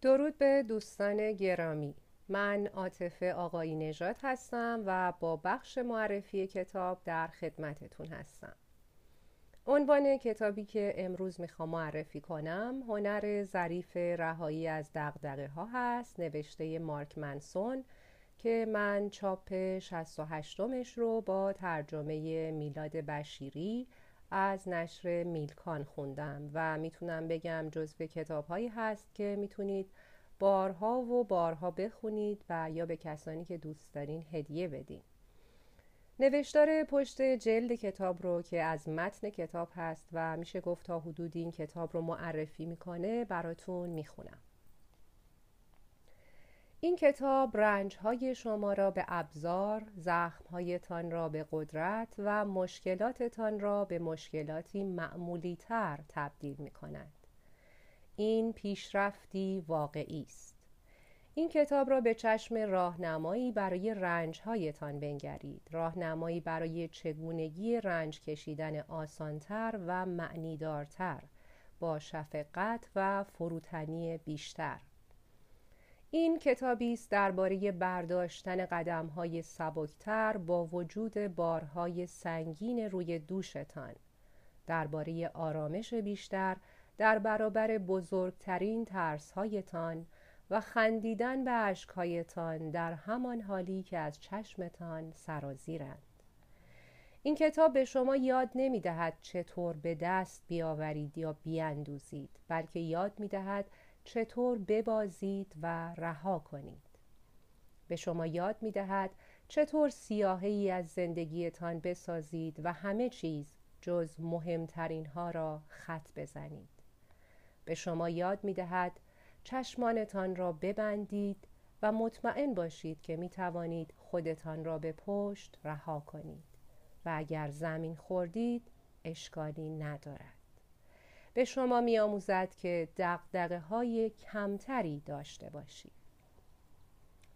درود به دوستان گرامی. من عاطفه آقایی نژاد هستم و با بخش معرفی کتاب در خدمتتون هستم. عنوان کتابی که امروز می‌خوام معرفی کنم هنر ظریف رهایی از دغدغه ها هست نوشته مارک منسون که من چاپ 68 مش رو با ترجمه میلاد بشیری از نشر میلکان خوندم و می‌تونم بگم جزو کتاب هایی هست که می‌تونید بارها و بارها بخونید و یا به کسانی که دوست دارین هدیه بدین. نوشتار پشت جلد کتاب رو که از متن کتاب هست و میشه گفت تا حدودی این کتاب رو معرفی می‌کنه براتون می‌خونم. این کتاب رنج های شما را به ابزار، زخم هایتان را به قدرت و مشکلاتتان را به مشکلاتی معمولی تر تبدیل می کند. این پیشرفتی واقعی است. این کتاب را به چشم راهنمایی برای رنج هایتان بنگرید راهنمایی برای چگونگی رنج کشیدن آسانتر و معنیدارتر با شفقت و فروتنی بیشتر این کتابی است درباره برداشتن قدم‌های سبکتر با وجود بارهای سنگین روی دوشتان. درباره آرامش بیشتر در برابر بزرگترین ترسهایتان و خندیدن به اشکهایتان در همان حالی که از چشمتان سرازیرند. این کتاب به شما یاد نمی دهد چطور به دست بیاورید یا بیاندوزید بلکه یاد می دهد چطور ببازید و رها کنید. به شما یاد می دهد چطور سیاهی از زندگیتان بسازید و همه چیز جز مهمترین ها را خط بزنید. به شما یاد می دهد چشمانتان را ببندید و مطمئن باشید که می توانید خودتان را به پشت رها کنید. و اگر زمین خوردید اشکالی ندارد. به شما می آموزد که دقدقه های کمتری داشته باشید.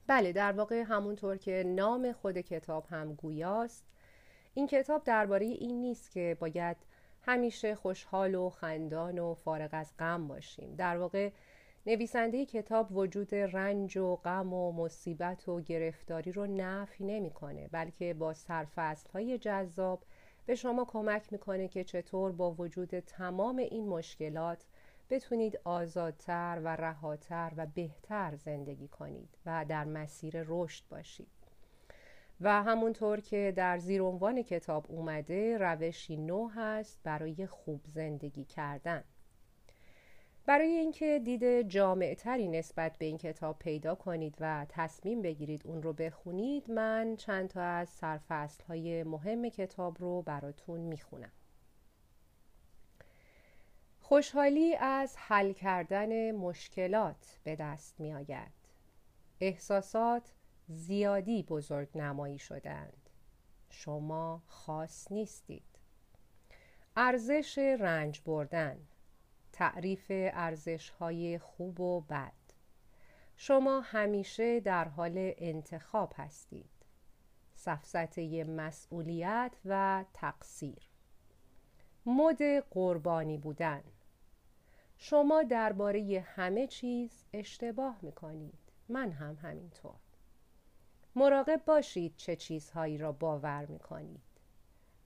بله در واقع همونطور که نام خود کتاب هم گویاست این کتاب درباره این نیست که باید همیشه خوشحال و خندان و فارغ از غم باشیم. در واقع نویسنده کتاب وجود رنج و غم و مصیبت و گرفتاری رو نفی نمی‌کنه بلکه با سرفصل های جذاب به شما کمک می‌کنه که چطور با وجود تمام این مشکلات بتونید آزادتر و رهاتر و بهتر زندگی کنید و در مسیر رشد باشید. و همونطور که در زیر عنوان کتاب اومده روشی نو هست برای خوب زندگی کردن. برای اینکه دید جامعتری نسبت به این کتاب پیدا کنید و تصمیم بگیرید اون رو بخونید من چند تا از سرفصل های مهم کتاب رو براتون می‌خونم خوشحالی از حل کردن مشکلات به دست می آید. احساسات زیادی بزرگ نمایی شدند. شما خاص نیستید. ارزش رنج بردن تعریف ارزش های خوب و بد. شما همیشه در حال انتخاب هستید. سفسته مسئولیت و تقصیر. مد قربانی بودن. شما درباره همه چیز اشتباه می کنید من هم همینطور. مراقب باشید چه چیزهایی را باور می کنید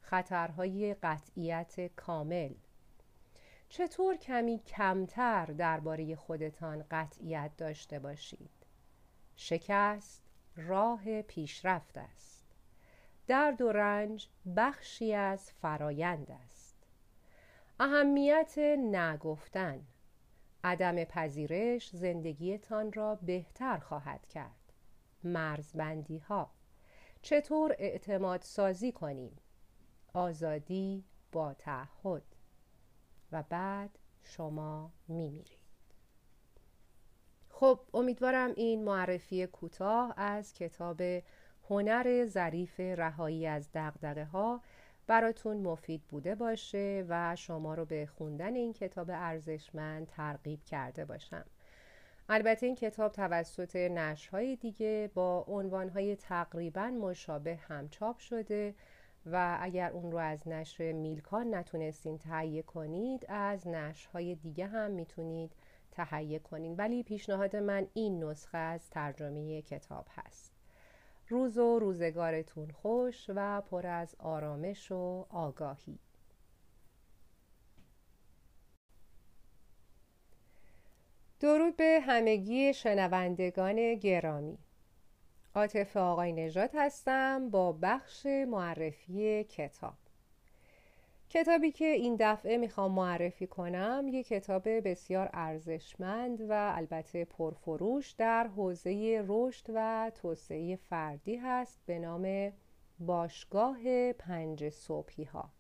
خطرهای قطعیت کامل. چطور کمی کمتر درباره خودتان قطعیت داشته باشید؟ شکست راه پیشرفت است. درد و رنج بخشی از فرایند است. اهمیت نگفتن. عدم پذیرش زندگیتان را بهتر خواهد کرد. مرزبندی ها چطور اعتماد سازی کنیم؟ آزادی با تعهد. و بعد شما میمیرید. خب امیدوارم این معرفی کوتاه از کتاب هنر ظریف رهایی از دغدغه ها براتون مفید بوده باشه و شما رو به خوندن این کتاب ارزشمند ترغیب کرده باشم. البته این کتاب توسط نشرهای دیگه با عنوانهای تقریبا مشابه هم چاپ شده و اگر اون رو از نشر میلکان نتونستین تهیه کنید از نشرهای دیگه هم می‌تونید تهیه کنین. ولی پیشنهاد من این نسخه از ترجمه کتاب هست. روز و روزگارتون خوش و پر از آرامش و آگاهی. درود به همگی شنوندگان گرامی. عاطف آقای نژاد هستم با بخش معرفی کتاب. کتابی که این دفعه می‌خوام معرفی کنم یک کتاب بسیار ارزشمند و البته پرفروش در حوزه رشد و توسعه فردی هست به نام باشگاه پنج صبحی ها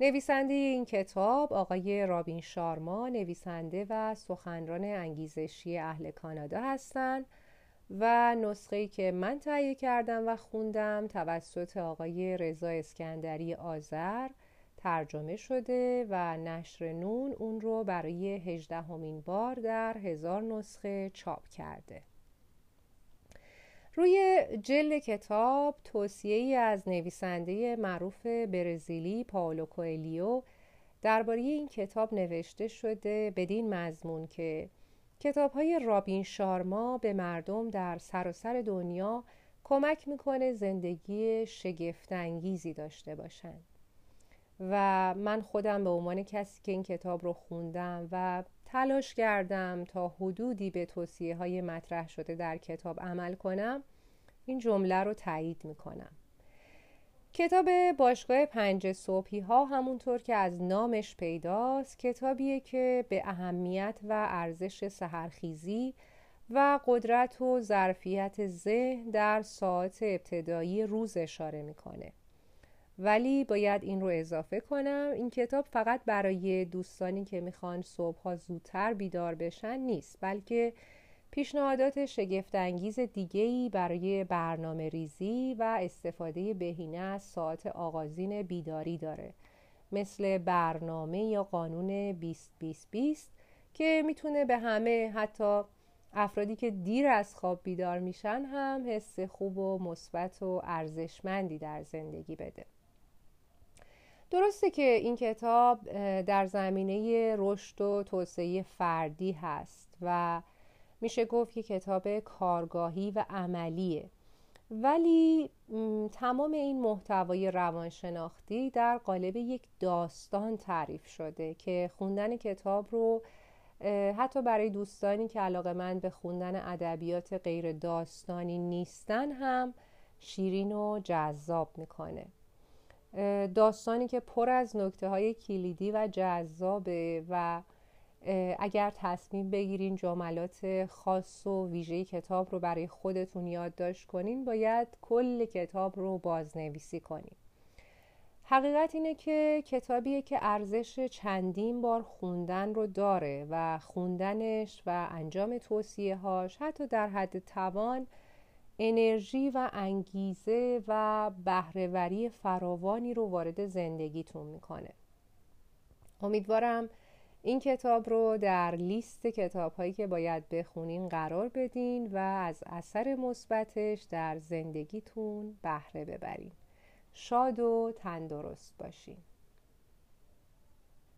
نویسنده این کتاب آقای رابین شارما نویسنده و سخنران انگیزشی اهل کانادا هستند و نسخه‌ای که من تهیه کردم و خوندم توسط آقای رضا اسکندری آذر ترجمه شده و نشر نون اون رو برای هجدهمین بار در هزار نسخه چاپ کرده. روی جلد کتاب توصیه ای از نویسنده معروف برزیلی پاولو کوئلیو درباره این کتاب نوشته شده بدین مضمون که کتاب های رابین شارما به مردم در سراسر سر دنیا کمک می‌کنه زندگی شگفتانگیزی داشته باشند و من خودم به عنوان کسی که این کتاب رو خوندم و تلاش کردم تا حدودی به توصیه های مطرح شده در کتاب عمل کنم این جمله رو تایید می‌کنم. کتاب باشگاه پنج صبحی ها همونطور که از نامش پیداست کتابیه که به اهمیت و ارزش سهرخیزی و قدرت و ظرفیت ذهن در ساعت ابتدایی روز اشاره می‌کنه. ولی باید این رو اضافه کنم این کتاب فقط برای دوستانی که می‌خوان صبحها زودتر بیدار بشن نیست بلکه پیشنهادات شگفتانگیز دیگهی برای برنامه ریزی و استفاده بهینه از ساعت آغازین بیداری داره. مثل برنامه یا قانون 20 20 20 که می‌تونه به همه حتی افرادی که دیر از خواب بیدار میشن هم حس خوب و مثبت و ارزشمندی در زندگی بده. درسته که این کتاب در زمینه رشد و توسعه فردی هست و میشه گفت که کتاب کارگاهی و عملیه. ولی تمام این محتوای روانشناختی در قالب یک داستان تعریف شده که خوندن کتاب رو حتی برای دوستانی که علاقه من به خوندن ادبیات غیر داستانی نیستن هم شیرین و جذاب می‌کنه. داستانی که پر از نکته های کلیدی و جذابه و اگر تصمیم بگیرین جملات خاص و ویژه کتاب رو برای خودتون یادداشت کنین باید کل کتاب رو بازنویسی کنین. حقیقت اینه که کتابیه که ارزش چندین بار خوندن رو داره و خوندنش و انجام توصیه هاش حتی در حد توان انرژی و انگیزه و بهرهوری فراوانی رو وارد زندگیتون می‌کنه. امیدوارم این کتاب رو در لیست کتاب هایی که باید بخونین قرار بدین و از اثر مثبتش در زندگیتون بهره ببرین. شاد و تندرست باشین.